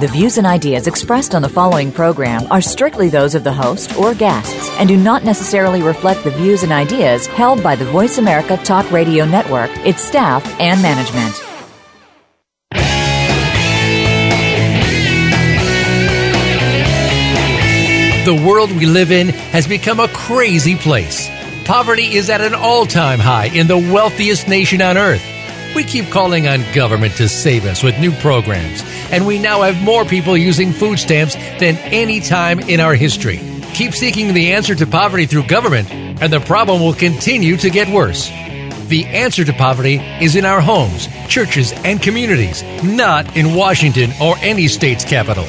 The views and ideas expressed on the following program are strictly those of the host or guests and do not necessarily reflect the views and ideas held by the Voice America Talk Radio Network, its staff, and management. The world we live in has become a crazy place. Poverty is at an all time high in the wealthiest nation on earth. We keep calling on government to save us with new programs, and we now have more people using food stamps than any time in our history. Keep seeking the answer to poverty through government, and the problem will continue to get worse. The answer to poverty is in our homes, churches, and communities, not in Washington or any state's capital.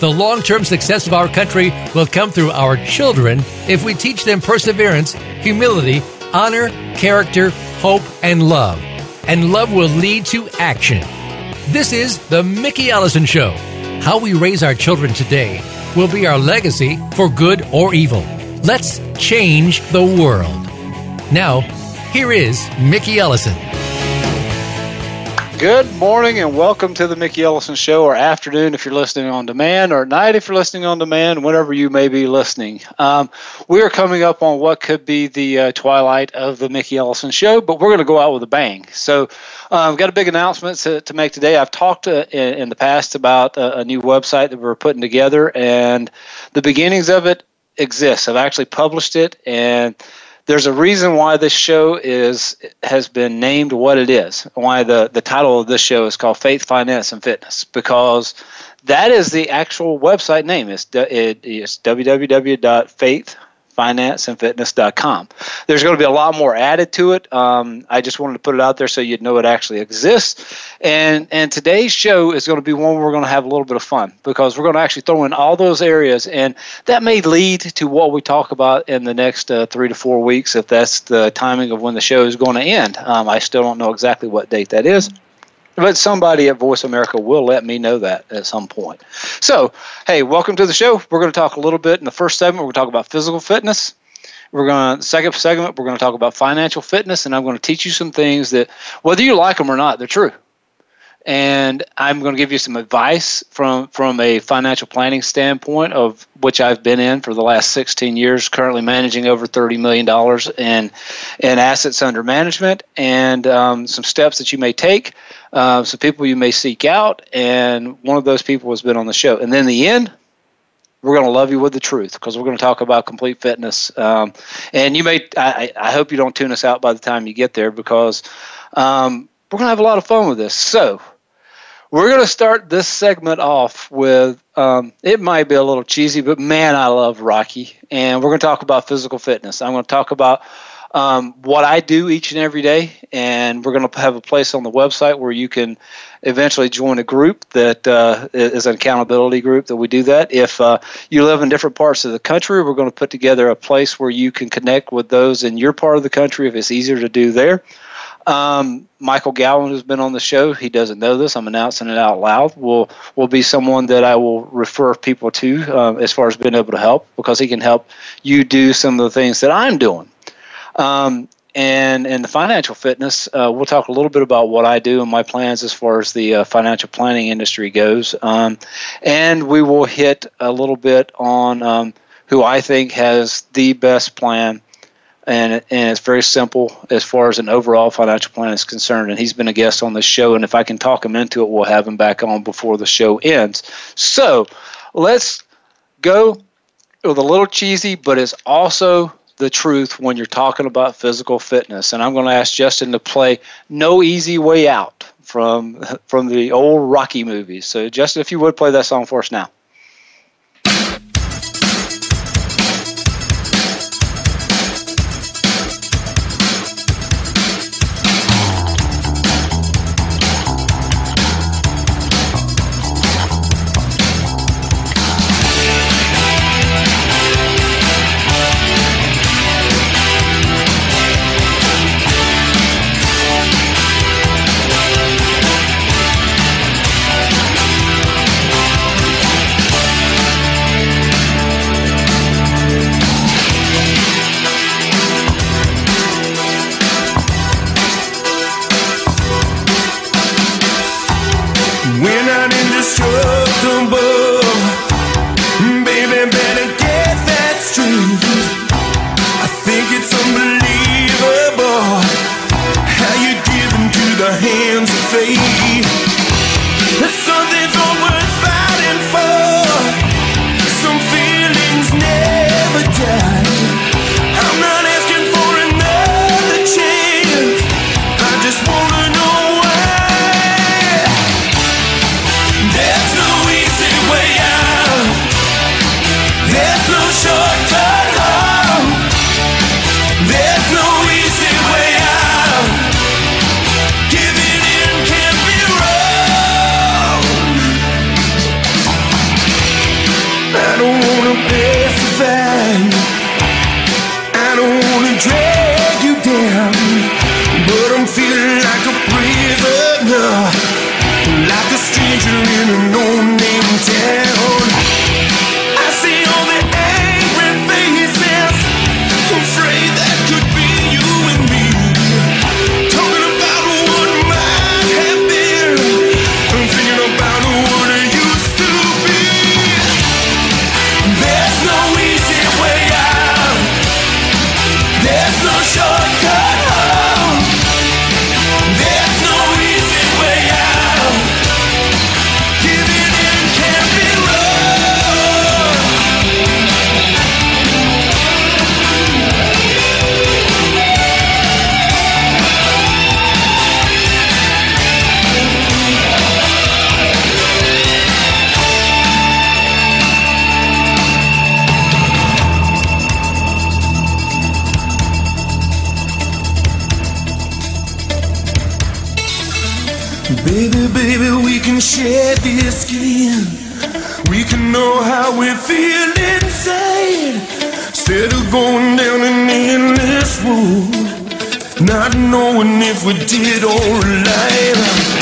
The long term success of our country will come through our children if we teach them perseverance, humility, honor, character, hope, and love. And love will lead to action. This is The Mickey Ellison Show. How we raise our children today will be our legacy for good or evil. Let's change the world. Now, here is Mickey Ellison. Good morning and welcome to the Mickey Ellison Show, or afternoon if you're listening on demand, or night if you're listening on demand, whenever you may be listening. Um, we are coming up on what could be the uh, twilight of the Mickey Ellison Show, but we're going to go out with a bang. So, I've um, got a big announcement to, to make today. I've talked uh, in, in, the past about a, a new website that we're putting together, and the beginnings of it exists. I've actually published it, and there's a reason why this show is has been named what it is. Why the the title of this show is called Faith, Finance, and Fitness because that is the actual website name. It's it is www.faith financeandfitness.com. There's going to be a lot more added to it. Um, I just wanted to put it out there so you'd know it actually exists. And and today's show is going to be one where we're going to have a little bit of fun because we're going to actually throw in all those areas, and that may lead to what we talk about in the next uh, three to four weeks if that's the timing of when the show is going to end. Um, I still don't know exactly what date that is but somebody at Voice America will let me know that at some point. So, hey, welcome to the show. We're going to talk a little bit in the first segment. We're going to talk about physical fitness. We're going to second segment. We're going to talk about financial fitness, and I'm going to teach you some things that, whether you like them or not, they're true. And I'm going to give you some advice from from a financial planning standpoint, of which I've been in for the last 16 years, currently managing over 30 million dollars in in assets under management, and um, some steps that you may take uh, some people you may seek out, and one of those people has been on the show. And then the end, we're going to love you with the truth because we're going to talk about complete fitness. Um, and you may, I, I, hope you don't tune us out by the time you get there because um, we're going to have a lot of fun with this. So we're going to start this segment off with um, it might be a little cheesy, but man, I love Rocky. And we're going to talk about physical fitness. I'm going to talk about um, what I do each and every day, and we're going to have a place on the website where you can eventually join a group that uh, is an accountability group that we do that. If uh, you live in different parts of the country, we're going to put together a place where you can connect with those in your part of the country if it's easier to do there. Um, Michael Gowan, who's been on the show, he doesn't know this. I'm announcing it out loud. Will will be someone that I will refer people to uh, as far as being able to help because he can help you do some of the things that I'm doing. Um, and in the financial fitness, uh, we'll talk a little bit about what I do and my plans as far as the uh, financial planning industry goes. Um, and we will hit a little bit on um, who I think has the best plan. And, and it's very simple as far as an overall financial plan is concerned. And he's been a guest on this show. And if I can talk him into it, we'll have him back on before the show ends. So let's go with a little cheesy, but it's also the truth when you're talking about physical fitness. And I'm going to ask Justin to play No Easy Way Out from from the old Rocky movies. So Justin, if you would play that song for us now. can share this skin. We can know how we feel inside. Instead of going down an endless road, not knowing if we did or lied.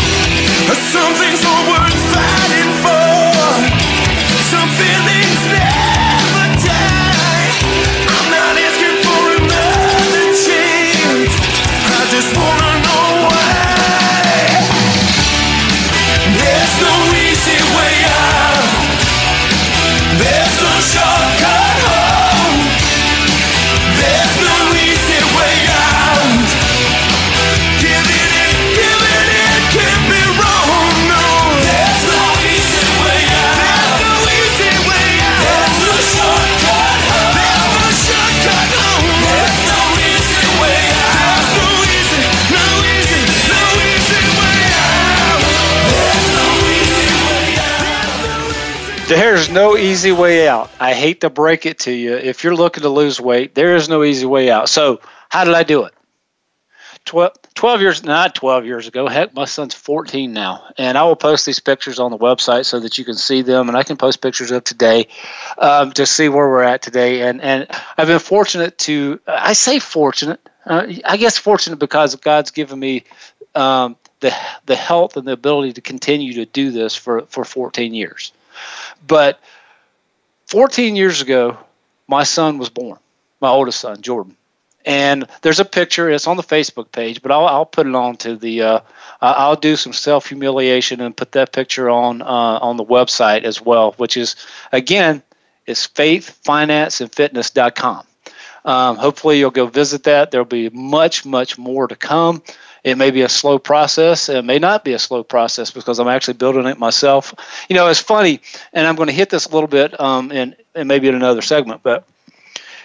There's no easy way out. I hate to break it to you. If you're looking to lose weight, there is no easy way out. So, how did I do it? 12, 12 years, not 12 years ago. Heck, my son's 14 now. And I will post these pictures on the website so that you can see them. And I can post pictures of today um, to see where we're at today. And, and I've been fortunate to, I say fortunate, uh, I guess fortunate because God's given me um, the, the health and the ability to continue to do this for, for 14 years. But 14 years ago, my son was born, my oldest son, Jordan. And there's a picture. It's on the Facebook page, but I'll, I'll put it on to the. Uh, I'll do some self humiliation and put that picture on uh, on the website as well, which is again is faithfinanceandfitness.com. Um, hopefully, you'll go visit that. There'll be much, much more to come. It may be a slow process. It may not be a slow process because I'm actually building it myself. You know, it's funny, and I'm going to hit this a little bit, um, and, and maybe in another segment, but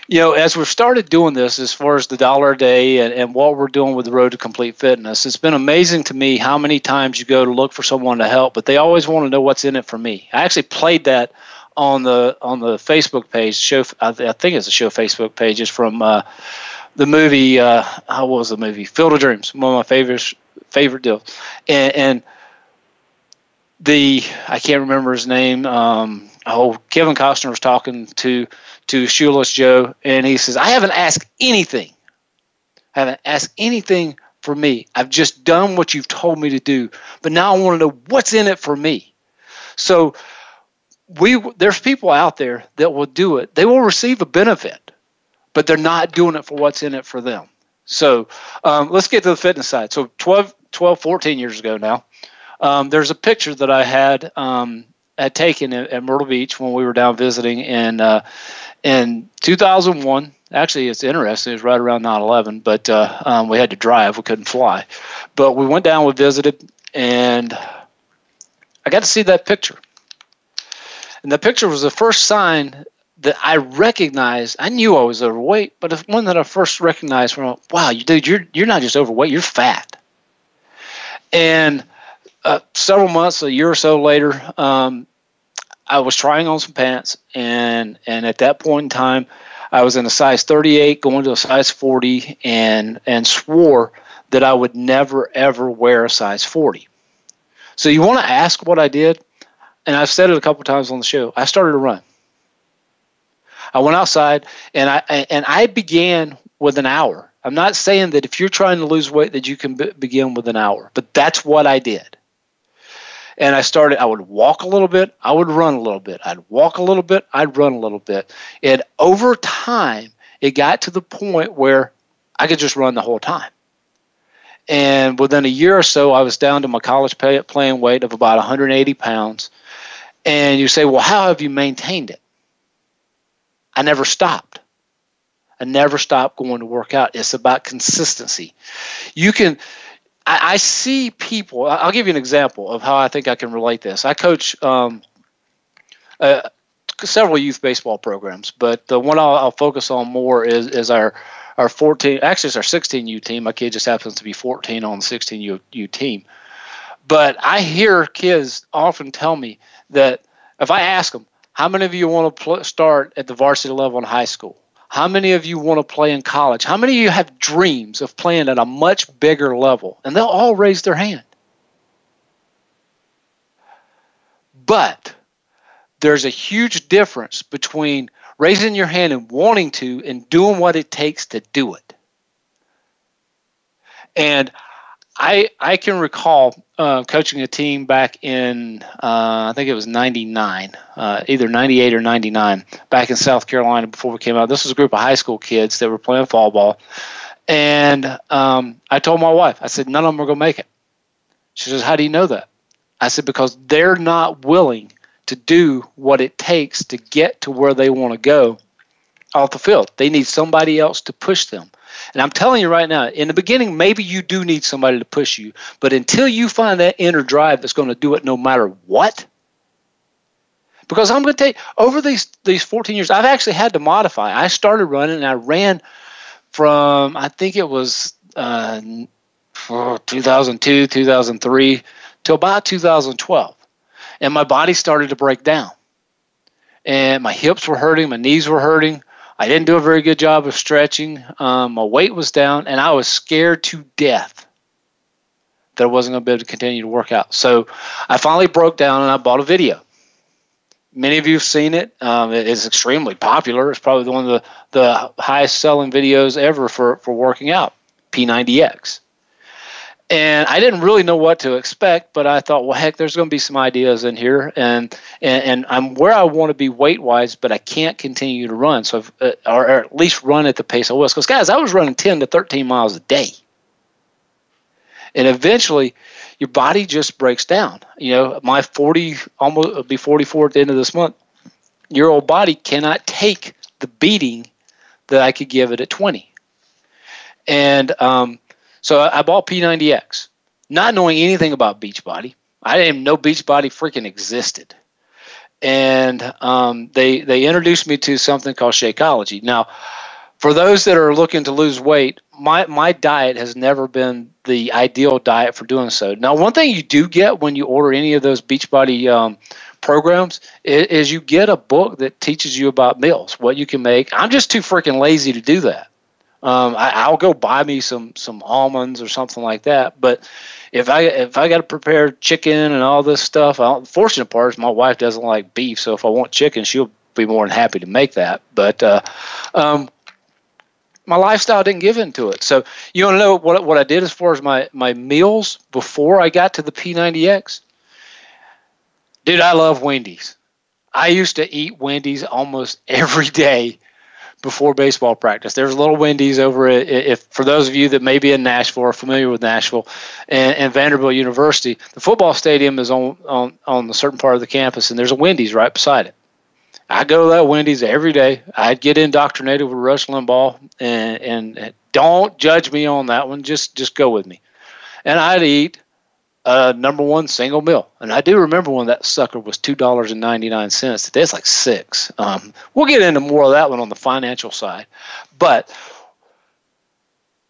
you know, as we've started doing this, as far as the dollar a day and, and what we're doing with the Road to Complete Fitness, it's been amazing to me how many times you go to look for someone to help, but they always want to know what's in it for me. I actually played that on the on the Facebook page. Show I, think it's a show Facebook page. It's from uh, the movie. Uh, how was the movie? Field of Dreams. One of my favorite favorite deals. And, and the I can't remember his name. Um, oh, Kevin Costner was talking to to Shoeless Joe, and he says, "I haven't asked anything. I haven't asked anything for me. I've just done what you've told me to do, but now I want to know what's in it for me." So we there's people out there that will do it. They will receive a benefit but they're not doing it for what's in it for them. So um, let's get to the fitness side. So 12, 12 14 years ago now, um, there's a picture that I had um, had taken at, at, Myrtle Beach when we were down visiting in uh, in 2001. Actually, it's interesting. It was right around 9/11, but uh, um, we had to drive. We couldn't fly, but we went down. We visited, and I got to see that picture. And the picture was the first sign that I recognized. I knew I was overweight, but the one that I first recognized from, wow, you dude, you're you're not just overweight, you're fat. And uh, several months, a year or so later, um, I was trying on some pants, and and at that point in time, I was in a size 38, going to a size 40, and and swore that I would never ever wear a size 40. So you want to ask what I did? And I've said it a couple times on the show. I started to run. I went outside and I and I began with an hour. I'm not saying that if you're trying to lose weight that you can be, begin with an hour, but that's what I did. And I started. I would walk a little bit. I would run a little bit. I'd walk a little bit. I'd run a little bit. And over time, it got to the point where I could just run the whole time. And within a year or so, I was down to my college playing weight of about 180 pounds. And you say, well, how have you maintained it? I never stopped. I never stopped going to work out. It's about consistency. You can, I, I see people, I'll give you an example of how I think I can relate this. I coach um, uh, several youth baseball programs, but the one I'll, I'll focus on more is, is our our 14 actually it's our 16u team my kid just happens to be 14 on the 16u team but i hear kids often tell me that if i ask them how many of you want to pl- start at the varsity level in high school? How many of you want to play in college? How many of you have dreams of playing at a much bigger level? And they'll all raise their hand. But there's a huge difference between raising your hand and wanting to and doing what it takes to do it. And I I can recall uh, coaching a team back in uh, I think it was '99, uh, either '98 or '99, back in South Carolina before we came out. This was a group of high school kids that were playing fall ball, and um, I told my wife, I said, none of them are going to make it. She says, How do you know that? I said, Because they're not willing to do what it takes to get to where they want to go off the field. They need somebody else to push them. And I'm telling you right now, in the beginning, maybe you do need somebody to push you, but until you find that inner drive that's going to do it no matter what, because I'm going to tell you, over these these 14 years, I've actually had to modify. I started running, and I ran from I think it was uh, 2002, 2003 to about 2012, and my body started to break down, and my hips were hurting, my knees were hurting. I didn't do a very good job of stretching. Um, my weight was down, and I was scared to death that I wasn't going to be able to continue to work out. So I finally broke down and I bought a video. Many of you have seen it. Um, it is extremely popular. It's probably one of the, the highest selling videos ever for, for working out, P90X and I didn't really know what to expect, but I thought, well, heck, there's going to be some ideas in here, and and, and I'm where I want to be weight wise, but I can't continue to run, so uh, or, or, at least run at the pace I was. Because guys, I was running 10 to 13 miles a day, and eventually, your body just breaks down. You know, my 40 almost be 44 at the end of this month. Your old body cannot take the beating that I could give it at 20, and um, so I bought P90X, not knowing anything about Beachbody. I didn't even know Beachbody freaking existed. And um, they they introduced me to something called Shakeology. Now, for those that are looking to lose weight, my my diet has never been the ideal diet for doing so. Now, one thing you do get when you order any of those Beachbody um, programs is, is you get a book that teaches you about meals, what you can make. I'm just too freaking lazy to do that. Um, I, will go buy me some some almonds or something like that. But if I if I got to prepare chicken and all this stuff, I, the fortunate part is my wife doesn't like beef, so if I want chicken, she'll be more than happy to make that. But uh, um, my lifestyle didn't give into it. So you want to know what what I did as far as my my meals before I got to the P90X? Dude, I love Wendy's. I used to eat Wendy's almost every day before baseball practice. There's a little Wendy's over at, if for those of you that may be in Nashville or familiar with Nashville and, and Vanderbilt University, the football stadium is on, on on a certain part of the campus, and there's a Wendy's right beside it. I go to that Wendy's every day. I'd get indoctrinated with Rush Limbaugh, and and don't judge me on that one. Just just go with me, and I'd eat a number one single mill. And I do remember when that sucker was two dollars and ninety nine cents. Today it's like six. Um, we'll get into more of that one on the financial side, but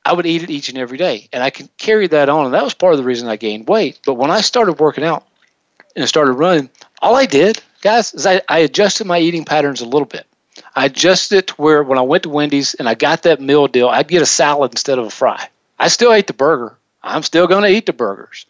I would eat it each and every day, and I could carry that on, and that was part of the reason I gained weight. But when I started working out and started running, all I did, guys, is I, I adjusted my eating patterns a little bit. I adjusted it to where when I went to Wendy's and I got that meal deal, I'd get a salad instead of a fry. I still ate the burger. I'm still going to eat the burgers.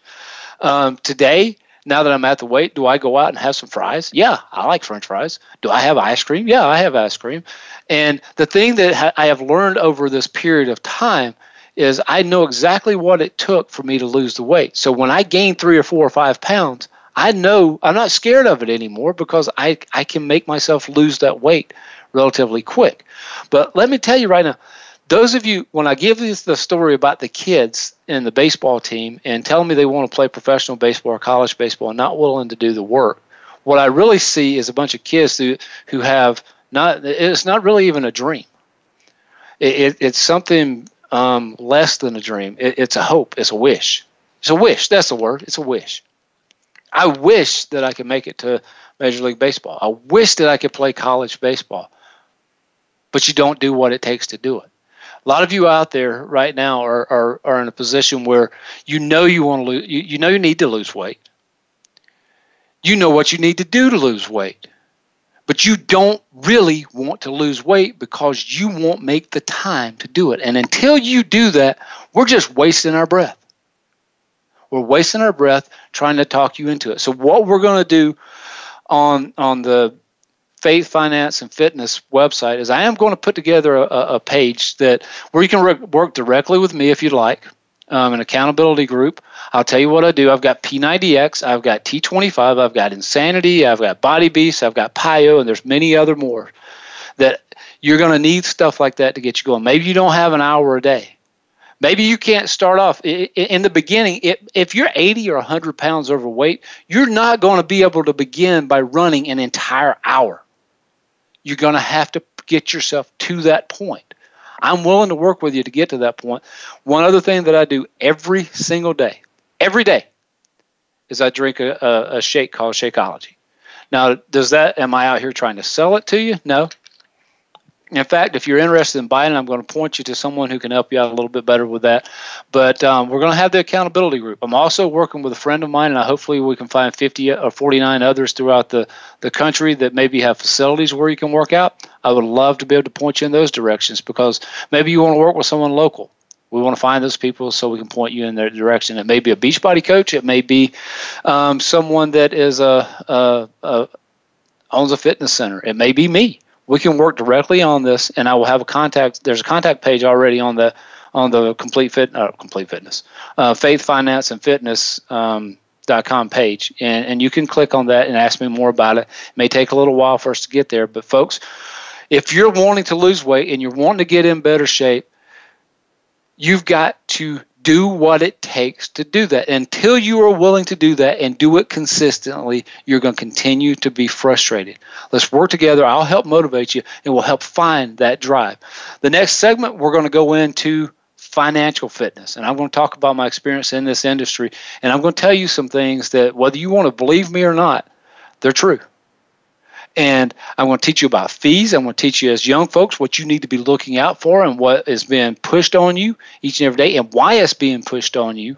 Um, today, now that I'm at the weight, do I go out and have some fries? Yeah, I like French fries. Do I have ice cream? Yeah, I have ice cream. And the thing that ha- I have learned over this period of time is I know exactly what it took for me to lose the weight. So when I gain three or four or five pounds, I know I'm not scared of it anymore because I, I can make myself lose that weight relatively quick. But let me tell you right now, those of you, when I give you the story about the kids in the baseball team and telling me they want to play professional baseball or college baseball and not willing to do the work, what I really see is a bunch of kids who, who have not, it's not really even a dream. It, it, it's something um, less than a dream. It, it's a hope. It's a wish. It's a wish. That's the word. It's a wish. I wish that I could make it to Major League Baseball. I wish that I could play college baseball. But you don't do what it takes to do it. A lot of you out there right now are, are, are in a position where you know you want to lose, you, you know you need to lose weight. You know what you need to do to lose weight. But you don't really want to lose weight because you won't make the time to do it. And until you do that, we're just wasting our breath. We're wasting our breath trying to talk you into it. So what we're going to do on on the faith, finance, and fitness website is I am going to put together a, a page that where you can re- work directly with me if you'd like, um, an accountability group. I'll tell you what I do. I've got P90X, I've got T25, I've got Insanity, I've got Body Beast, I've got PiYo, and there's many other more that you're going to need stuff like that to get you going. Maybe you don't have an hour a day. Maybe you can't start off in the beginning. If you're 80 or 100 pounds overweight, you're not going to be able to begin by running an entire hour. You're going to have to get yourself to that point. I'm willing to work with you to get to that point. One other thing that I do every single day, every day, is I drink a, a, a shake called Shakeology. Now, does that, am I out here trying to sell it to you? No. In fact, if you're interested in buying I'm going to point you to someone who can help you out a little bit better with that. But um, we're going to have the accountability group. I'm also working with a friend of mine, and hopefully we can find 50 or 49 others throughout the, the country that maybe have facilities where you can work out. I would love to be able to point you in those directions because maybe you want to work with someone local. We want to find those people so we can point you in their direction. It may be a Beachbody coach. It may be um, someone that is a, a, a owns a fitness center. It may be me we can work directly on this, and I will have a contact. There's a contact page already on the on the complete fit, uh, complete fitness, uh, faith, finance, and fitness. Um, dot com page and, and you can click on that and ask me more about it. it may take a little while for us to get there but folks if you're wanting to lose weight and you're wanting to get in better shape you've got to do what it takes to do that. Until you are willing to do that and do it consistently, you're going to continue to be frustrated. Let's work together. I'll help motivate you and we'll help find that drive. The next segment, we're going to go into financial fitness. And I'm going to talk about my experience in this industry. And I'm going to tell you some things that, whether you want to believe me or not, they're true. And I'm going to teach you about fees. I'm going to teach you as young folks what you need to be looking out for and what is being pushed on you each and every day and why it's being pushed on you.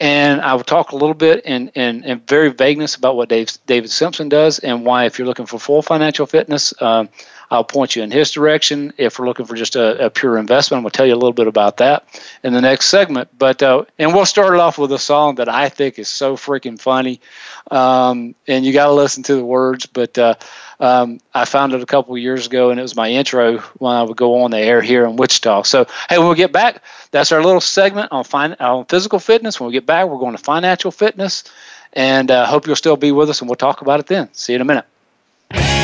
And I will talk a little bit in, in, in very vagueness about what Dave, David Simpson does and why, if you're looking for full financial fitness, um, I'll point you in his direction. If we're looking for just a, a, pure investment, I'm to tell you a little bit about that in the next segment. But uh, and we'll start it off with a song that I think is so freaking funny, um, and you got to listen to the words. But uh, um, I found it a couple years ago, and it was my intro when I would go on the air here in Wichita. So hey, when we get back, that's our little segment on fin- on physical fitness. When we get back, we're going to financial fitness, and uh, hope you'll still be with us, and we'll talk about it then. See you in a minute.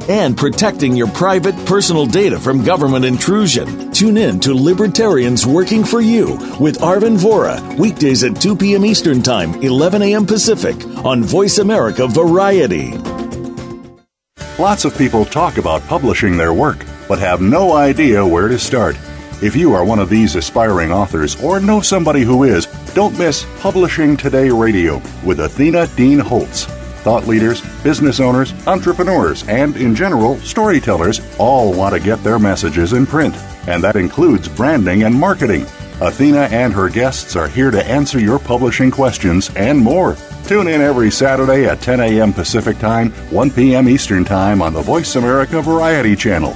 and protecting your private personal data from government intrusion. Tune in to Libertarians Working for You with Arvin Vohra, weekdays at 2 p.m. Eastern Time, 11 a.m. Pacific, on Voice America Variety. Lots of people talk about publishing their work, but have no idea where to start. If you are one of these aspiring authors or know somebody who is, don't miss Publishing Today Radio with Athena Dean Holtz. Thought leaders, business owners, entrepreneurs, and in general, storytellers all want to get their messages in print, and that includes branding and marketing. Athena and her guests are here to answer your publishing questions and more. Tune in every Saturday at 10 a.m. Pacific Time, 1 p.m. Eastern Time on the Voice America Variety Channel.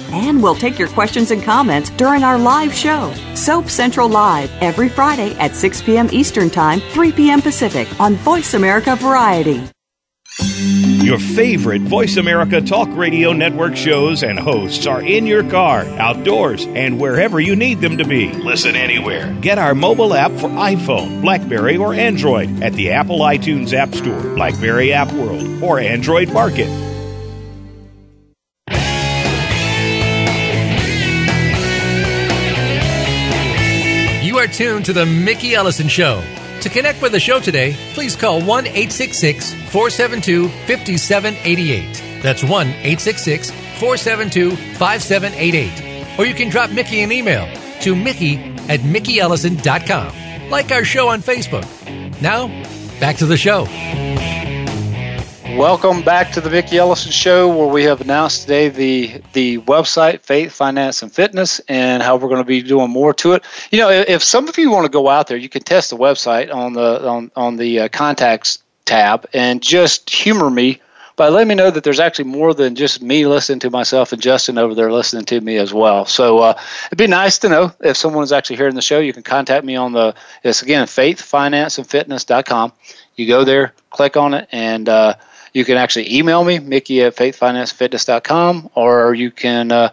And we'll take your questions and comments during our live show, Soap Central Live, every Friday at 6 p.m. Eastern Time, 3 p.m. Pacific on Voice America Variety. Your favorite Voice America Talk Radio Network shows and hosts are in your car, outdoors, and wherever you need them to be. Listen anywhere. Get our mobile app for iPhone, Blackberry, or Android at the Apple iTunes App Store, Blackberry App World, or Android Market. Are tuned to the Mickey Ellison Show. To connect with the show today, please call 1 866 472 5788. That's 1 866 472 5788. Or you can drop Mickey an email to Mickey at MickeyEllison.com. Like our show on Facebook. Now, back to the show. Welcome back to the Mickey Ellison Show, where we have announced today the the website, Faith, Finance, and Fitness, and how we're going to be doing more to it. You know, if some of you want to go out there, you can test the website on the on on the uh, contacts tab and just humor me by letting me know that there's actually more than just me listening to myself and Justin over there listening to me as well. So uh, it'd be nice to know if someone's actually hearing the show. You can contact me on the it's again faithfinanceandfitness.com. You go there, click on it, and uh, you can actually email me, Mickey at faithfinancefitness.com, or you can uh,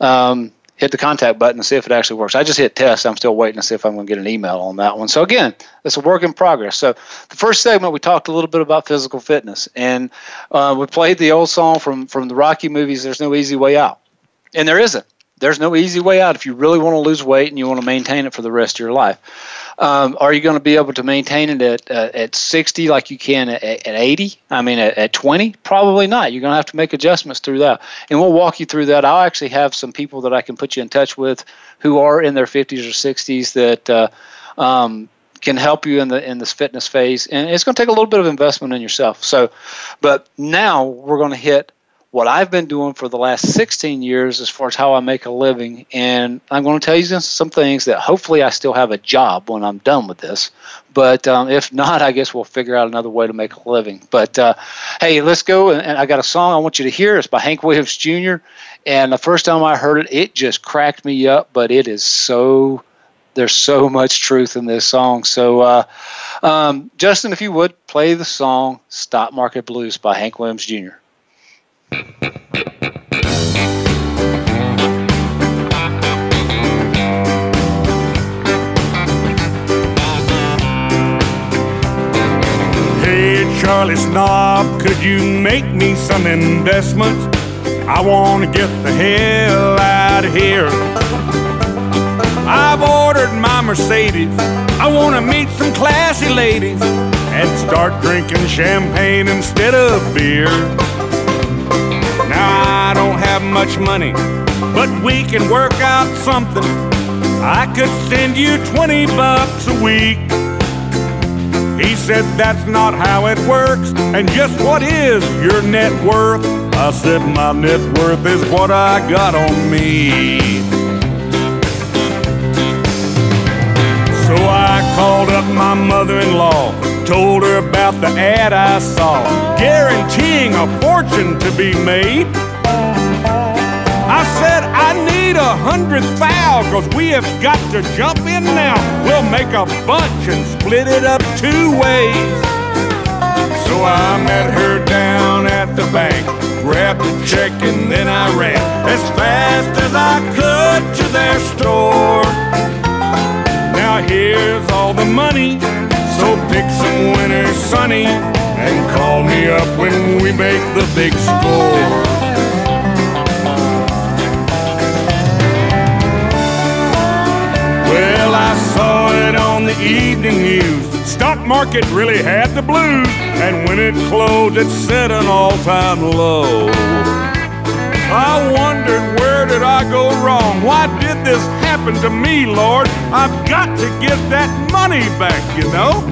um, hit the contact button and see if it actually works. I just hit test. I'm still waiting to see if I'm going to get an email on that one. So, again, it's a work in progress. So, the first segment, we talked a little bit about physical fitness, and uh, we played the old song from, from the Rocky movies There's No Easy Way Out. And there isn't. There's no easy way out if you really want to lose weight and you want to maintain it for the rest of your life. Um, are you going to be able to maintain it at uh, at 60 like you can at, at 80? I mean, at, at 20? Probably not. You're going to have to make adjustments through that. And we'll walk you through that. I'll actually have some people that I can put you in touch with who are in their 50s or 60s that uh, um, can help you in the in this fitness phase. And it's going to take a little bit of investment in yourself. So, but now we're going to hit what I've been doing for the last 16 years as far as how I make a living. And I'm going to tell you some things that hopefully I still have a job when I'm done with this. But um, if not, I guess we'll figure out another way to make a living. But uh, hey, let's go. And I got a song I want you to hear. It's by Hank Williams Jr. And the first time I heard it, it just cracked me up. But it is so there's so much truth in this song. So, uh, um, Justin, if you would play the song "Stock Market Blues" by Hank Williams Jr. Hey, Charlie Snob, could you make me some investments? I want to get the hell out of here. I've ordered my Mercedes. I want to meet some classy ladies and start drinking champagne instead of beer. Have much money, but we can work out something. I could send you 20 bucks a week He said that's not how it works. And just what is your net worth? I said my net worth is what I got on me. So I called up my mother-in-law, told her about the ad I saw, guaranteeing a fortune to be made. I said I need a hundred thou, cause we have got to jump in now. We'll make a bunch and split it up two ways. So I met her down at the bank, grabbed a check, and then I ran as fast as I could to their store. Now here's all the money, so pick some winners, Sonny, and call me up when we make the big score. The evening news. Stock market really had the blues, and when it closed, it set an all-time low. I wondered where did I go wrong? Why did this happen to me, Lord? I've got to get that money back, you know.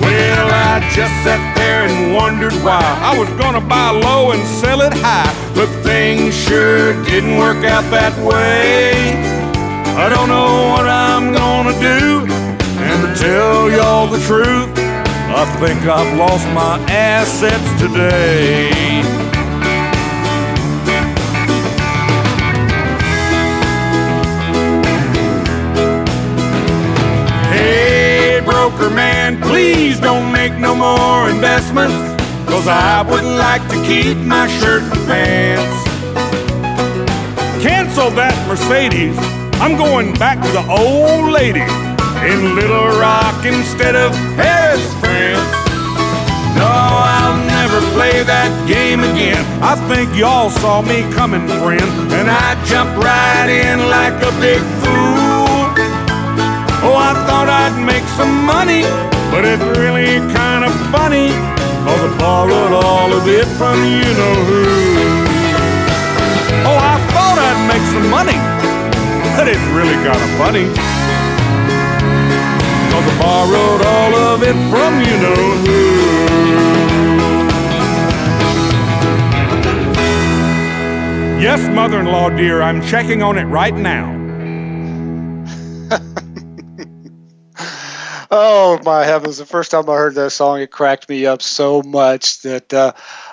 Well, I just sat there and wondered why I was gonna buy low and sell it high, but things sure didn't work out that way. I don't know what I'm gonna do. And to tell y'all the truth, I think I've lost my assets today. Hey, broker man, please don't make no more investments. Cause I would like to keep my shirt and pants. Cancel that Mercedes I'm going back to the old lady in Little Rock instead of Paris, France. No, I'll never play that game again. I think y'all saw me coming, friend, and I jumped right in like a big fool. Oh, I thought I'd make some money, but it's really kind of funny, cause I borrowed all of it from you know who. Oh, I thought I'd make some money but it's really kind of funny. Cause I borrowed all of it from you know who. Yes, mother in law, dear, I'm checking on it right now. oh, my heavens. The first time I heard that song, it cracked me up so much that, uh,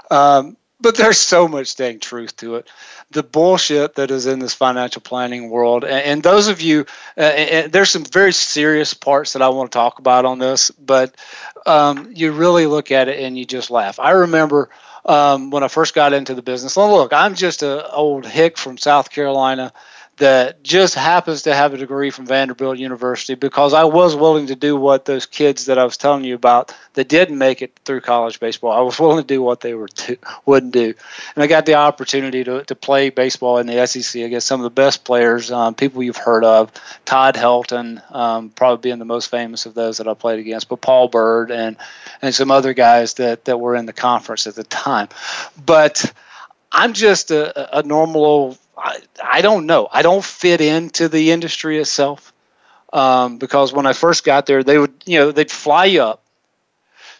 um, but there's so much dang truth to it the bullshit that is in this financial planning world. And, and those of you, uh, and there's some very serious parts that I want to talk about on this, but um, you really look at it and you just laugh. I remember um, when I first got into the business. Look, I'm just an old hick from South Carolina that just happens to have a degree from Vanderbilt University because I was willing to do what those kids that I was telling you about that didn't make it through college baseball. I was willing to do what they were to, wouldn't do, and I got the opportunity to, to play baseball in the SEC against some of the best players, um, people you've heard of, Todd Helton, um, probably being the most famous of those that I played against, but Paul Byrd and and some other guys that that were in the conference at the time, but. I'm just a, a normal old I, I don't know. I don't fit into the industry itself um, because when I first got there, they would you know they'd fly you up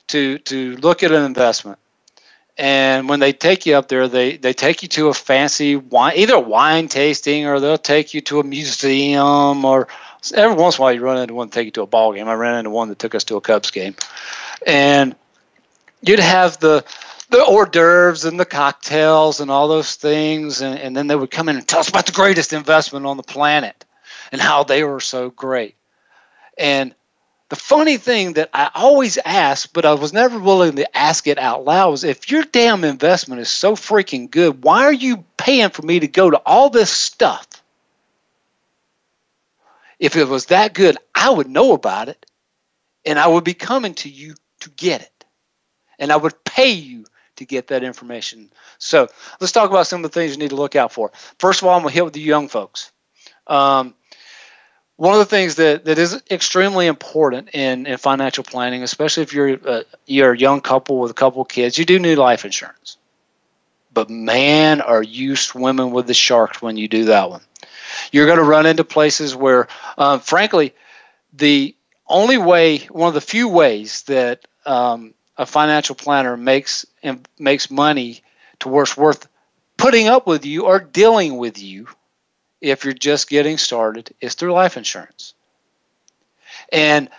to to look at an investment, and when they take you up there, they they take you to a fancy wine, either wine tasting or they'll take you to a museum or every once in a while you run into one that take you to a ball game. I ran into one that took us to a Cubs game, and you'd have the the hors d'oeuvres and the cocktails and all those things. And, and then they would come in and tell us about the greatest investment on the planet and how they were so great. And the funny thing that I always ask, but I was never willing to ask it out loud, was if your damn investment is so freaking good, why are you paying for me to go to all this stuff? If it was that good, I would know about it and I would be coming to you to get it. And I would pay you to get that information. So let's talk about some of the things you need to look out for. First of all, I'm going to hit with the young folks. Um, one of the things that, that is extremely important in, in financial planning, especially if you're a, uh, you're a young couple with a couple of kids, you do need life insurance. But man, are you swimming with the sharks when you do that one. You're going to run into places where, uh, frankly, the only way, one of the few ways that um, a financial planner makes and makes money to where it's worth putting up with you or dealing with you if you're just getting started is through life insurance. And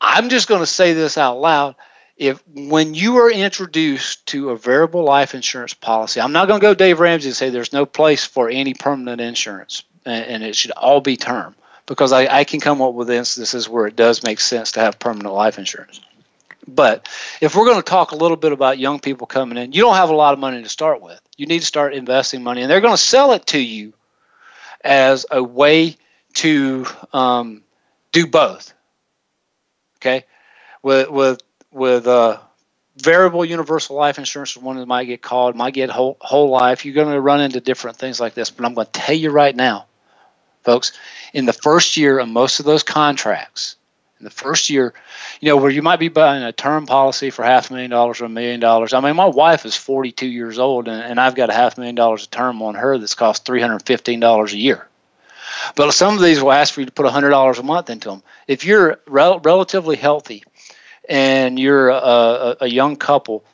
I'm just going to say this out loud. If when you are introduced to a variable life insurance policy, I'm not going to go Dave Ramsey and say there's no place for any permanent insurance and, it should all be term because I, I can come up with instances where it does make sense to have permanent life insurance. But if we're going to talk a little bit about young people coming in, you don't have a lot of money to start with. You need to start investing money, and they're going to sell it to you as a way to um, do both. Okay, with with with uh, variable universal life insurance is one that might get called, might get whole whole life. You're going to run into different things like this, but I'm going to tell you right now, folks, in the first year of most of those contracts, in the first year, you know, where you might be buying a term policy for half a million dollars or a million dollars. I mean, my wife is 42 years old, and, and I've got a half million dollars a term on her that's cost $315 a year. But some of these will ask for you to put $100 a month into them. If you're rel- relatively healthy and you're a, a, a young couple,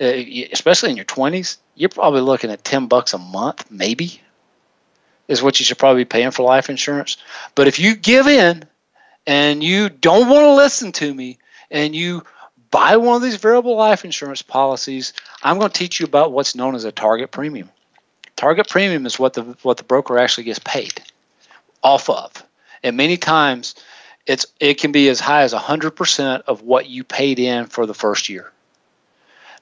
uh, especially in your 20s, you're probably looking at 10 bucks a month, maybe, is what you should probably be paying for life insurance. But if you give in and you don't want to listen to me and you buy one of these variable life insurance policies, I'm going to teach you about what's known as a target premium. Target premium is what the what the broker actually gets paid off of. And many times it's it can be as high as 100% of what you paid in for the first year.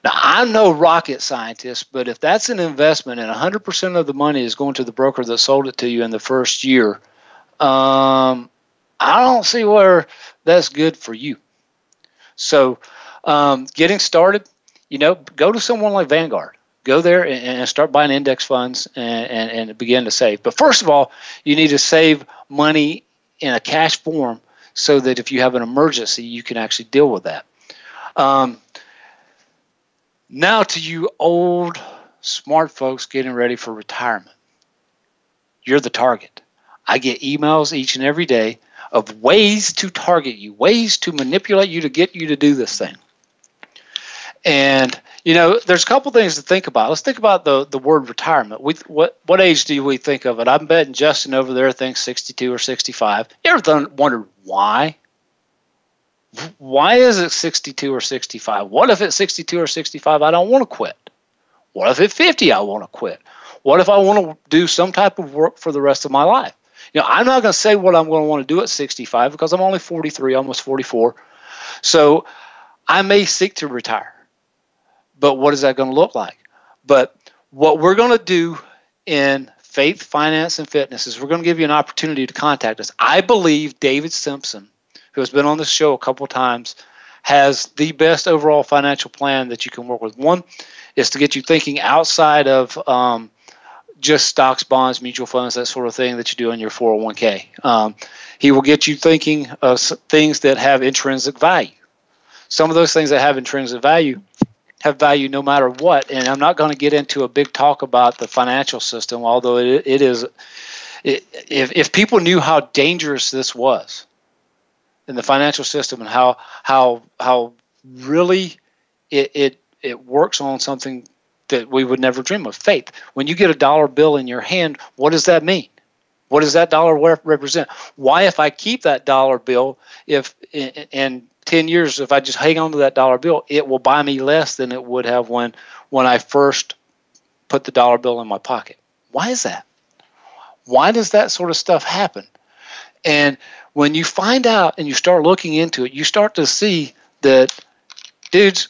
Now, I'm no rocket scientist, but if that's an investment and 100% of the money is going to the broker that sold it to you in the first year, um, I don't see where that's good for you. So, um, getting started, you know, go to someone like Vanguard. Go there and, and start buying index funds and, and, and begin to save. But first of all, you need to save money in a cash form so that if you have an emergency, you can actually deal with that. Um, now, to you old smart folks getting ready for retirement, you're the target. I get emails each and every day of ways to target you, ways to manipulate you to get you to do this thing. And you know, there's a couple things to think about. Let's think about the the word retirement. We, what what age do we think of it? I'm betting Justin over there thinks 62 or 65. You ever wondered why? Why is it 62 or 65? What if it's 62 or 65 I don't want to quit? What if at 50 I want to quit? What if I want to do some type of work for the rest of my life? Know, I'm not going to say what I'm going to want to do at 65 because I'm only 43, almost 44. So I may seek to retire. But what is that going to look like? But what we're going to do in faith, finance, and fitness is we're going to give you an opportunity to contact us. I believe David Simpson, who has been on this show a couple times, has the best overall financial plan that you can work with. One is to get you thinking outside of um, just stocks, bonds, mutual funds, that sort of thing that you do in your 401k. Um, he will get you thinking of things that have intrinsic value. Some of those things that have intrinsic value have value no matter what. And I'm not going to get into a big talk about the financial system, although it, it is. It, if, if people knew how dangerous this was in the financial system and how how how really it, it it works on something that we would never dream of. Faith. When you get a dollar bill in your hand, what does that mean? What does that dollar represent? Why, if I keep that dollar bill, if in 10 years, if I just hang on to that dollar bill, it will buy me less than it would have when when I first put the dollar bill in my pocket. Why is that? Why does that sort of stuff happen? And when you find out and you start looking into it, you start to see that dudes,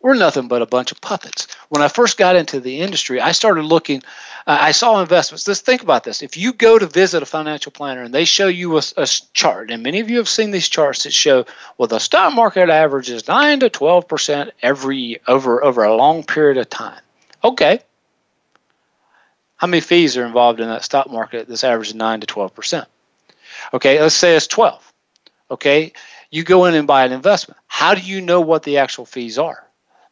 we're nothing but a bunch of puppets. When I first got into the industry, I started looking, uh, I saw investments. Let's think about this. If you go to visit a financial planner and they show you a, a chart, and many of you have seen these charts that show, well, the stock market average is 9 to 12% every over, over a long period of time. Okay. How many fees are involved in that stock market that's averaging 9 to 12%? Okay, let's say it's 12. Okay, you go in and buy an investment. How do you know what the actual fees are?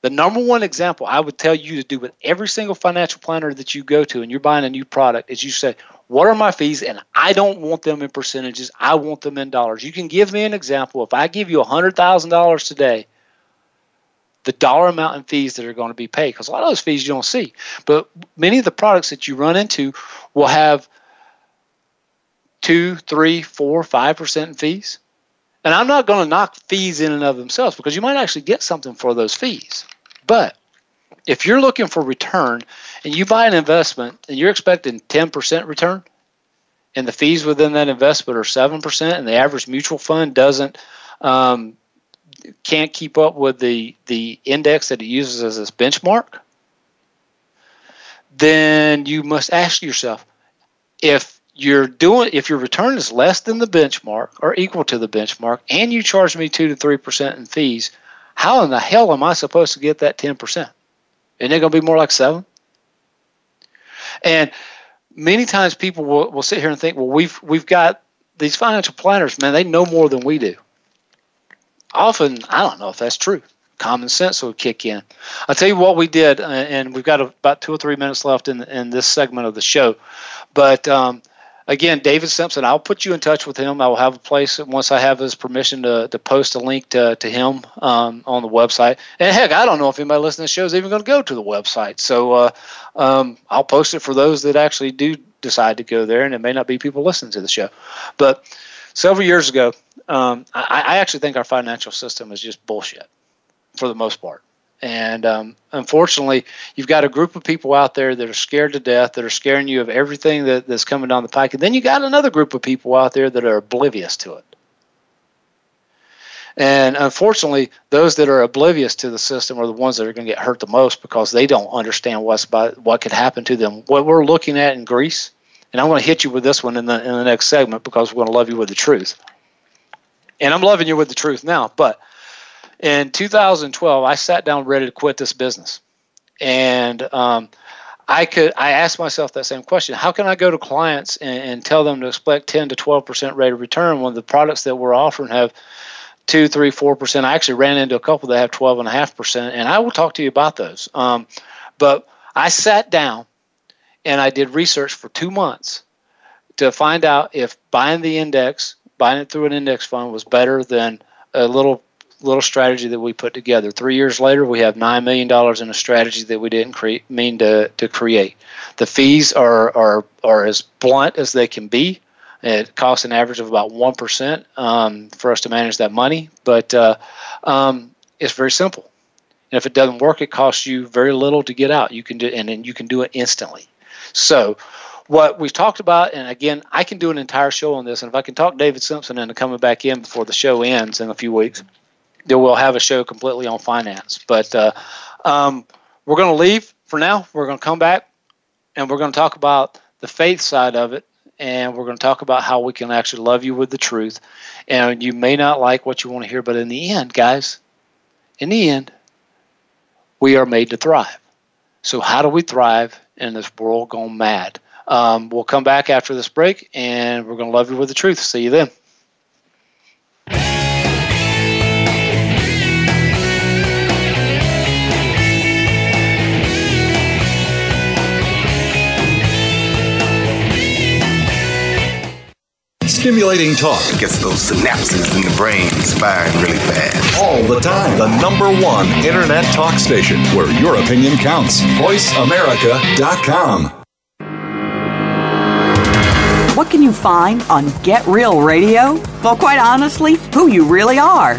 The number one example I would tell you to do with every single financial planner that you go to and you're buying a new product is you say, what are my fees? And I don't want them in percentages. I want them in dollars. You can give me an example. If I give you $100,000 today, the dollar amount in fees that are going to be paid, because a lot of those fees you don't see. But many of the products that you run into will have two, three, four, five percent in fees. And I'm not going to knock fees in and of themselves because you might actually get something for those fees. But if you're looking for return and you buy an investment and you're expecting 10% return, and the fees within that investment are 7%, and the average mutual fund doesn't um, can't keep up with the the index that it uses as its benchmark, then you must ask yourself if you're doing if your return is less than the benchmark or equal to the benchmark and you charge me 2 to 3% in fees how in the hell am i supposed to get that 10% isn't it going to be more like 7 and many times people will, will sit here and think well we've we've got these financial planners man they know more than we do. Often i don't know if that's true. Common sense will kick in. I'll tell you what we did uh, and we've got about two or three minutes left in, in this segment of the show but um, again, David Simpson, I'll put you in touch with him. I will have a place once I have his permission to, to post a link to, to him um, on the website. And heck, I don't know if anybody listening to the show is even going to go to the website. So uh, um, I'll post it for those that actually do decide to go there, and it may not be people listening to the show. But several years ago, um, I, I actually think our financial system is just bullshit for the most part. And um, unfortunately, you've got a group of people out there that are scared to death, that are scaring you of everything that, that's coming down the pike. And then you got another group of people out there that are oblivious to it. And unfortunately, those that are oblivious to the system are the ones that are going to get hurt the most because they don't understand what's about, what could happen to them. What we're looking at in Greece, and I'm going to hit you with this one in the in the next segment because we're going to love you with the truth. And I'm loving you with the truth now, but in 2012, I sat down ready to quit this business, and um, I could. I asked myself that same question: How can I go to clients and, and tell them to expect 10 to 12 percent rate of return when the products that we're offering have two, three, four percent? I actually ran into a couple that have 12 and a half percent, and I will talk to you about those. Um, but I sat down and I did research for two months to find out if buying the index, buying it through an index fund, was better than a little little strategy that we put together. Three years later, we have $9 million in a strategy that we didn't mean to, to create. The fees are, are, are as blunt as they can be. It costs an average of about 1% um, for us to manage that money, but uh, um, it's very simple. And if it doesn't work, it costs you very little to get out. You can do, and then you can do it instantly. So, what we've talked about, and again, I can do an entire show on this, and if I can talk David Simpson into coming back in before the show ends in a few weeks, then we'll have a show completely on finance. But uh, um, we're going to leave for now. We're going to come back and we're going to talk about the faith side of it. And we're going to talk about how we can actually love you with the truth. And you may not like what you want to hear, but in the end, guys, in the end, we are made to thrive. So, how do we thrive in this world gone mad? Um, we'll come back after this break and we're going to love you with the truth. See you then. Stimulating talk it gets those synapses in the brain firing really fast. All the time. The number one internet talk station where your opinion counts. VoiceAmerica.com. What can you find on Get Real Radio? Well, quite honestly, who you really are.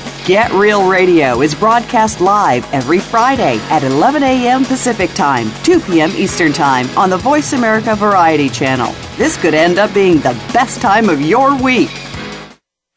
Get Real Radio is broadcast live every Friday at 11 a.m. Pacific Time, 2 p.m. Eastern Time on the Voice America Variety Channel. This could end up being the best time of your week.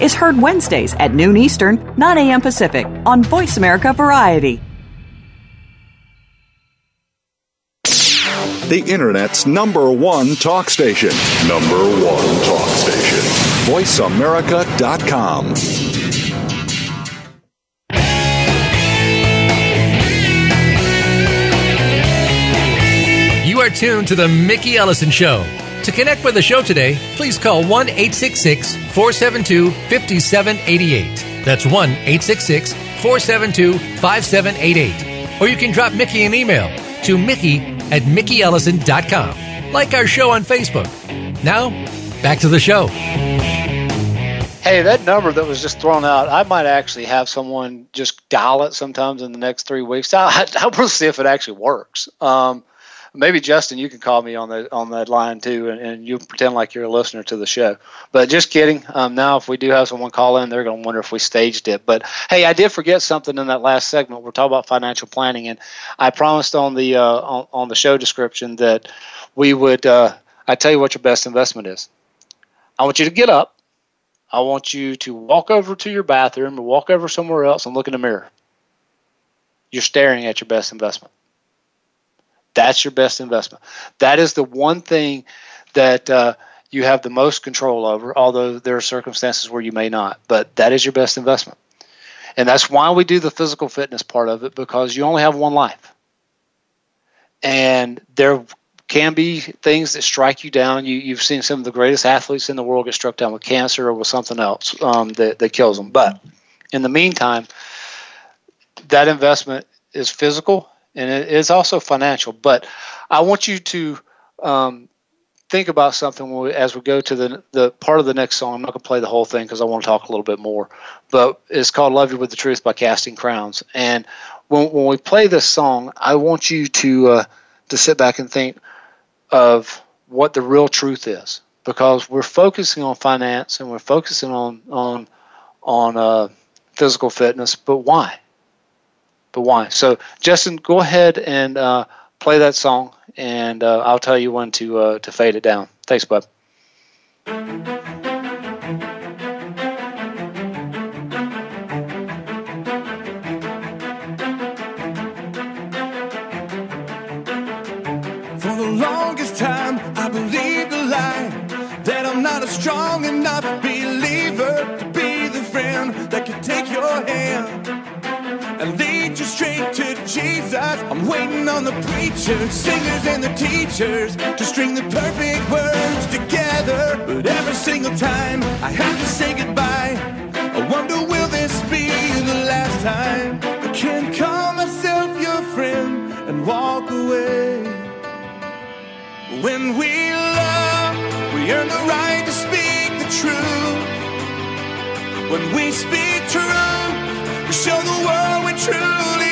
is heard Wednesdays at noon Eastern, 9 a.m. Pacific on Voice America Variety. The Internet's number one talk station. Number one talk station. VoiceAmerica.com. You are tuned to the Mickey Ellison Show. To connect with the show today, please call 1 866 472 5788. That's 1 866 472 5788. Or you can drop Mickey an email to Mickey at MickeyEllison.com. Like our show on Facebook. Now, back to the show. Hey, that number that was just thrown out, I might actually have someone just dial it sometimes in the next three weeks. I, I, see if it actually works. Um, maybe Justin, you can call me on the on that line too, and, and you pretend like you're a listener to the show. But just kidding. Um, now, if we do have someone call in, they're going to wonder if we staged it. But hey, I did forget something in that last segment. We're talking about financial planning, and I promised on the uh, on, on the show description that we would. Uh, I tell you what your best investment is. I want you to get up. I want you to walk over to your bathroom or walk over somewhere else and look in the mirror. You're staring at your best investment. That's your best investment. That is the one thing that uh, you have the most control over, although there are circumstances where you may not. But that is your best investment. And that's why we do the physical fitness part of it because you only have one life. And there can be things that strike you down. You, you've seen some of the greatest athletes in the world get struck down with cancer or with something else um, that, that kills them. But in the meantime, that investment is physical and it is also financial. But I want you to um, think about something as we go to the the part of the next song. I'm not going to play the whole thing because I want to talk a little bit more. But it's called "Love You with the Truth" by Casting Crowns. And when when we play this song, I want you to uh, to sit back and think of what the real truth is, because we're focusing on finance and we're focusing on on on uh, physical fitness. But why? But why? So, Justin, go ahead and uh, play that song, and uh, I'll tell you when to uh, to fade it down. Thanks, bud. Jesus. I'm waiting on the preachers, singers, and the teachers to string the perfect words together. But every single time I have to say goodbye, I wonder will this be the last time I can't call myself your friend and walk away. When we love, we earn the right to speak the truth. When we speak truth, we show the world we truly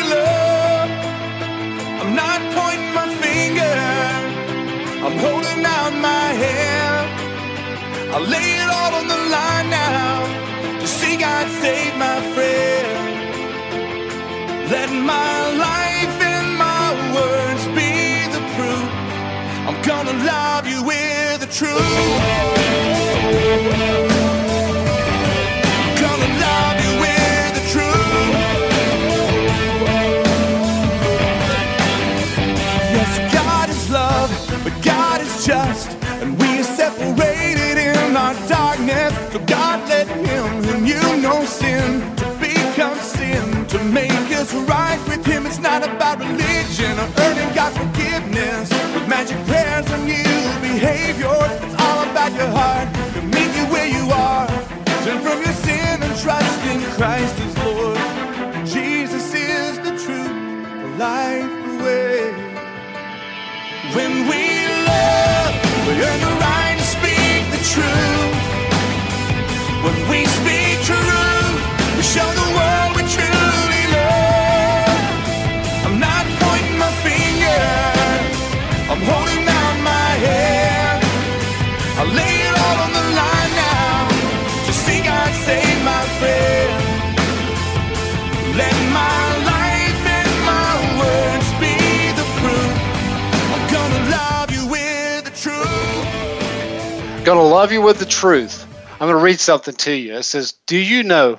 I'm holding out my hand. I lay it all on the line now to see God save my friend. Let my life and my words be the proof. I'm gonna love you with the truth. With Him. It's not about religion or earning God's forgiveness magic prayers and new behavior. It's all about your heart to meet you where you are. Turn from your sin and trust in Christ as Lord. Jesus is the truth, the life, the way. When we love, we earn the right to speak the truth. When we speak To love you with the truth. I'm to read something to you. It says, Do you know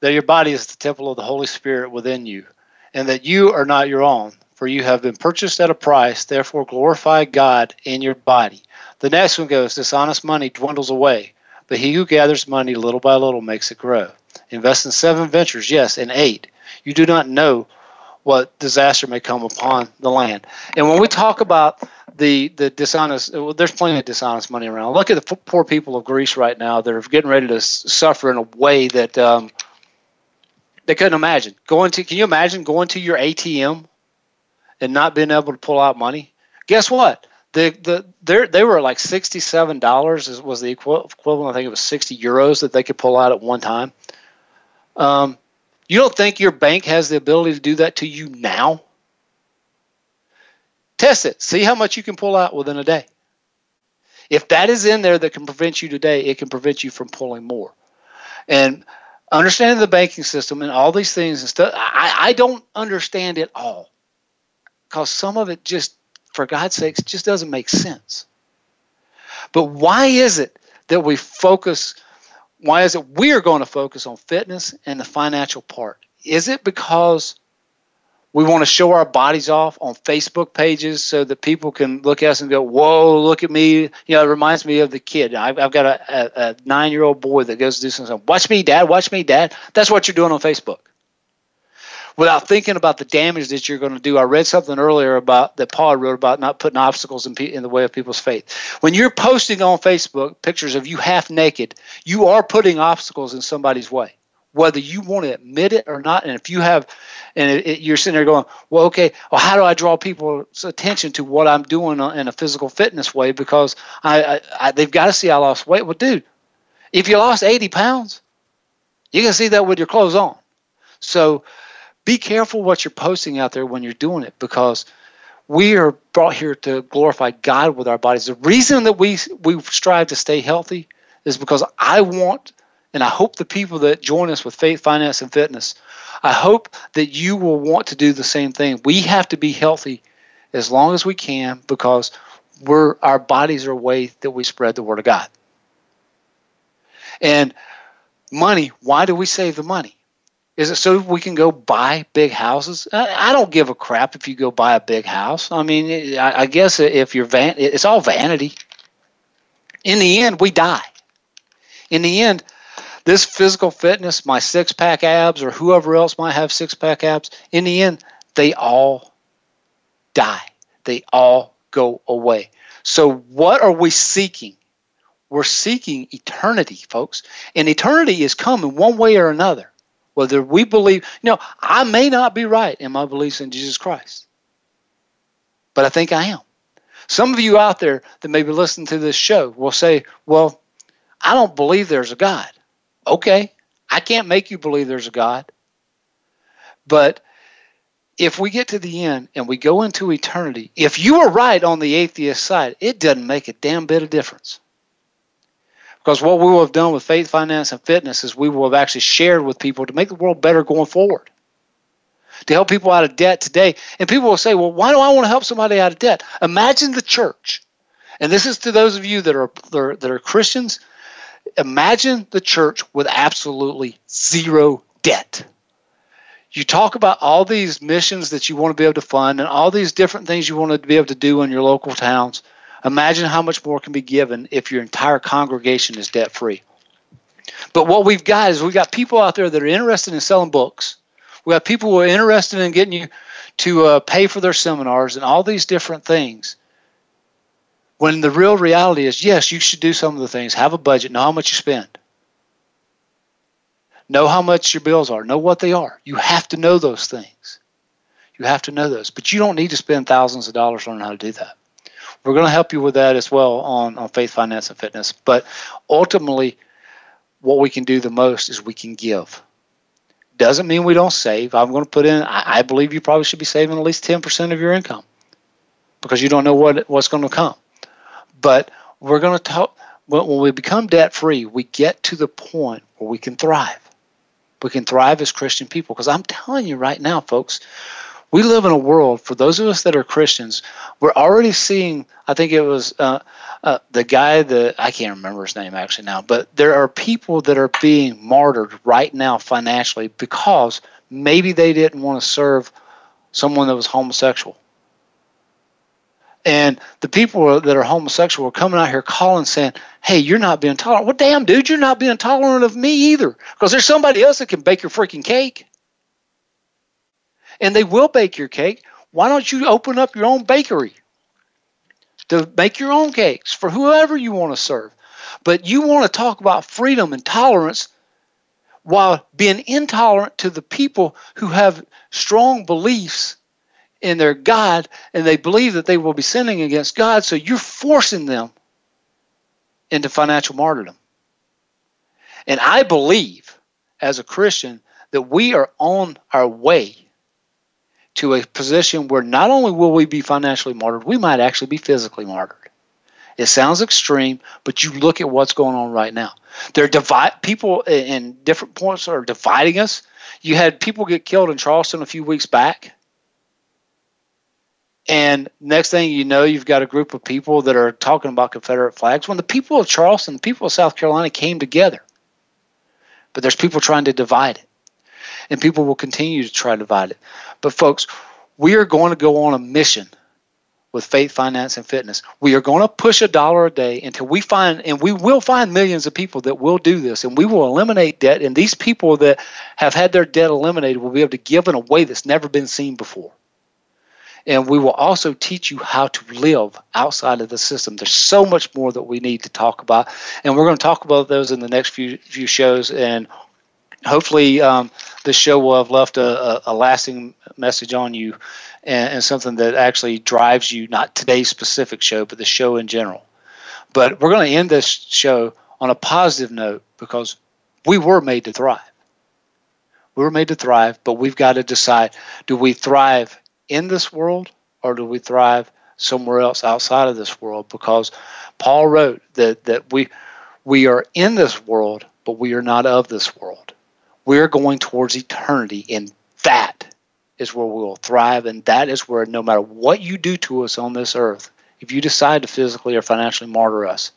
that your body is the temple of the Holy Spirit within you, and that you are not your own? For you have been purchased at a price, therefore glorify God in your body. The next one goes, Dishonest money dwindles away, but he who gathers money little by little makes it grow. Invest in seven ventures, yes, in eight. You do not know what disaster may come upon the land. And when we talk about the the dishonest, well, there's plenty of dishonest money around. Look at the poor people of Greece right now; they're getting ready to suffer in a way that um, they couldn't imagine. Going to, can you imagine going to your ATM and not being able to pull out money? Guess what? The the they were like sixty seven dollars was the equivalent. I think it was sixty euros that they could pull out at one time. Um, you don't think your bank has the ability to do that to you now? Test it. See how much you can pull out within a day. If that is in there that can prevent you today, it can prevent you from pulling more. And understanding the banking system and all these things and stuff, I, I don't understand it all. Because some of it just, for God's sakes, just doesn't make sense. But why is it that we focus why is it we are going to focus on fitness and the financial part? Is it because we want to show our bodies off on Facebook pages so that people can look at us and go, "Whoa, look at me!" You know, it reminds me of the kid. I've, I've got a, a, a nine-year-old boy that goes to do something. Watch me, Dad. Watch me, Dad. That's what you're doing on Facebook without thinking about the damage that you're going to do. I read something earlier about that Paul wrote about not putting obstacles in, in the way of people's faith. When you're posting on Facebook pictures of you half naked, you are putting obstacles in somebody's way, whether you want to admit it or not. And if you have, and it, it, you're sitting there going, well, okay, well, how do I draw people's attention to what I'm doing in a physical fitness way? Because I, I, I they've got to see I lost weight. Well, dude, if you lost 80 pounds, you can see that with your clothes on. So be careful what you're posting out there when you're doing it because we are brought here to glorify God with our bodies. The reason that we we strive to stay healthy is because I want and I hope the people that join us with faith, finance, and fitness, I hope that you will want to do the same thing. We have to be healthy as long as we can because we're our bodies are a way that we spread the word of God. And money, why do we save the money? Is it so we can go buy big houses? I don't give a crap if you go buy a big house. I mean, I guess if you're van, it's all vanity. In the end, we die. In the end, this physical fitness, my six pack abs, or whoever else might have six pack abs, in the end, they all die. They all go away. So, what are we seeking? We're seeking eternity, folks. And eternity is coming one way or another. Whether we believe, you know, I may not be right in my beliefs in Jesus Christ, but I think I am. Some of you out there that may be listening to this show will say, well, I don't believe there's a God. Okay, I can't make you believe there's a God. But if we get to the end and we go into eternity, if you are right on the atheist side, it doesn't make a damn bit of difference. Because what we will have done with faith, finance, and fitness is we will have actually shared with people to make the world better going forward. To help people out of debt today. And people will say, well, why do I want to help somebody out of debt? Imagine the church. And this is to those of you that are, that are, that are Christians. Imagine the church with absolutely zero debt. You talk about all these missions that you want to be able to fund and all these different things you want to be able to do in your local towns. Imagine how much more can be given if your entire congregation is debt free. But what we've got is we've got people out there that are interested in selling books. We have people who are interested in getting you to uh, pay for their seminars and all these different things. When the real reality is, yes, you should do some of the things. Have a budget. Know how much you spend. Know how much your bills are. Know what they are. You have to know those things. You have to know those. But you don't need to spend thousands of dollars learning how to do that. We're going to help you with that as well on, on faith, finance, and fitness. But ultimately, what we can do the most is we can give. Doesn't mean we don't save. I'm going to put in, I, I believe you probably should be saving at least 10% of your income because you don't know what what's going to come. But we're going to talk, when we become debt free, we get to the point where we can thrive. We can thrive as Christian people because I'm telling you right now, folks, We live in a world, for those of us that are Christians, we're already seeing, I think it was uh, uh, the guy that, I can't remember his name actually now, but there are people that are being martyred right now financially because maybe they didn't want to serve someone that was homosexual. And the people that are homosexual are coming out here calling, saying, Hey, you're not being tolerant. Well, damn, dude, you're not being tolerant of me either. Because there's somebody else that can bake your freaking cake. And they will bake your cake. Why don't you open up your own bakery to make your own cakes for whoever you want to serve? But you want to talk about freedom and tolerance while being intolerant to the people who have strong beliefs in their God and they believe that they will be sinning against God, so you're forcing them into financial martyrdom. And I believe, as a Christian, that we are on our way to a position where not only will we be financially martyred, we might actually be physically martyred. It sounds extreme, but you look at what's going on right now. They're divide people in different points are dividing us. You had people get killed in Charleston a few weeks back and next thing you know, you've got a group of people that are talking about Confederate flags when the people of Charleston, the people of South Carolina came together. But there's people trying to divide it. And people will continue to try to divide it. But folks, we are going to go on a mission with faith, finance, and fitness. We are going to push a dollar a day until we find, and we will find millions of people that will do this, and we will eliminate debt. And these people that have had their debt eliminated will be able to give in a way that's never been seen before and we will also teach you how to live outside of the system. There's so much more that we need to talk about, and we're going to talk about those in the next few few shows. And hopefully, um, this show will have left a, a, a lasting message on you, and, and, something that actually drives you. Not today's specific show, but the show in general. But we're going to end this show on a positive note because we were made to thrive. We were made to thrive, but we've got to decide: do we thrive in this world or do we thrive somewhere else outside of this world? Because Paul wrote that, that we, we are in this world, but we are not of this world. We are going towards eternity, and that is where we will thrive, and that is where no matter what you do to us on this earth, if you decide to physically or financially martyr us,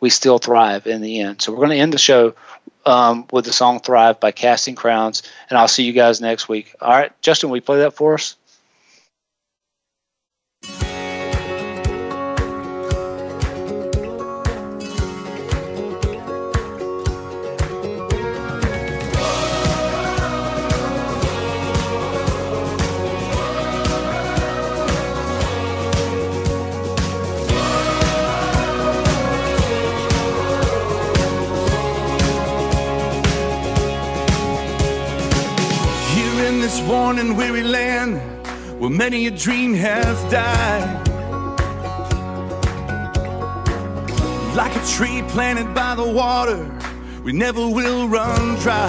we still thrive in the end. So we're going to end the show um, with the song Thrive by Casting Crowns, and I'll see you guys next week. All right, Justin, will you play that for us? And weary land where many a dream has died. Like a tree planted by the water, we never will run dry.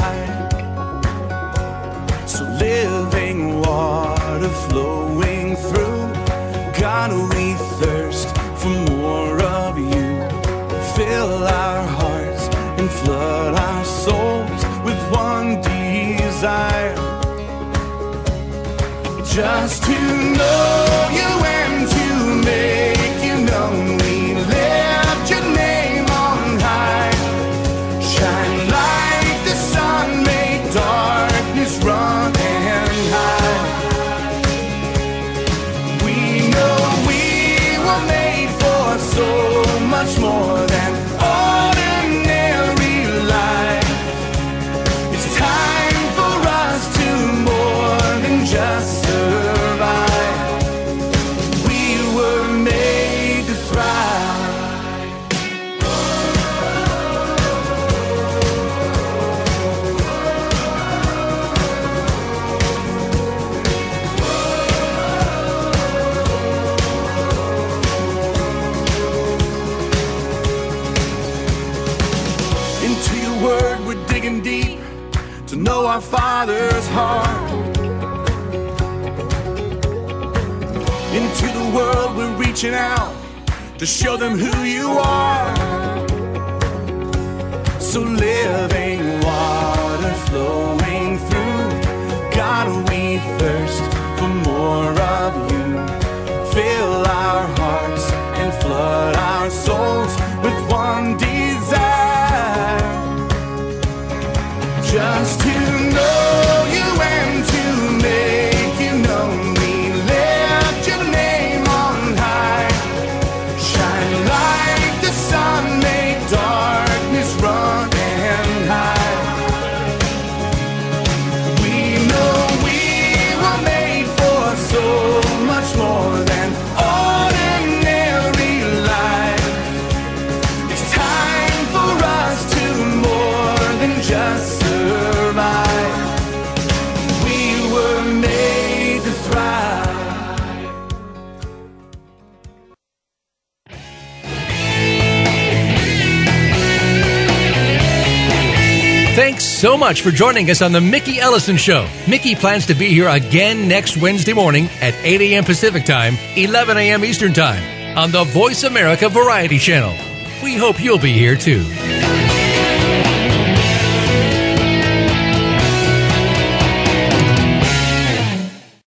So living water flowing through, God, we thirst for more of you. Fill our hearts and flood our souls with one desire just to know you and to make reaching out to show them who you are. So living much for joining us on the Mickey Ellison Show. Mickey plans to be here again next Wednesday morning at 8 a.m. Pacific Time, 11 a.m. Eastern Time on the Voice America Variety Channel. We hope you'll be here too.